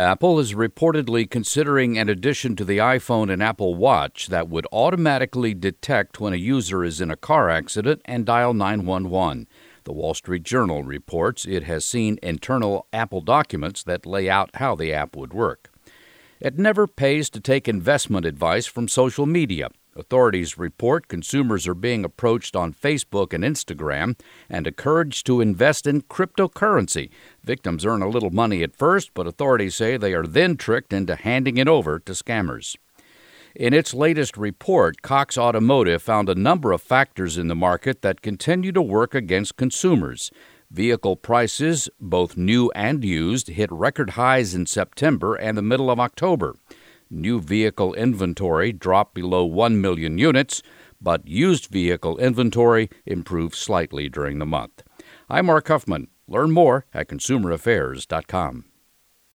Apple is reportedly considering an addition to the iPhone and Apple Watch that would automatically detect when a user is in a car accident and dial 911. The Wall Street Journal reports it has seen internal Apple documents that lay out how the app would work. It never pays to take investment advice from social media. Authorities report consumers are being approached on Facebook and Instagram and encouraged to invest in cryptocurrency. Victims earn a little money at first, but authorities say they are then tricked into handing it over to scammers. In its latest report, Cox Automotive found a number of factors in the market that continue to work against consumers. Vehicle prices, both new and used, hit record highs in September and the middle of October. New vehicle inventory dropped below 1 million units, but used vehicle inventory improved slightly during the month. I'm Mark Huffman. Learn more at consumeraffairs.com.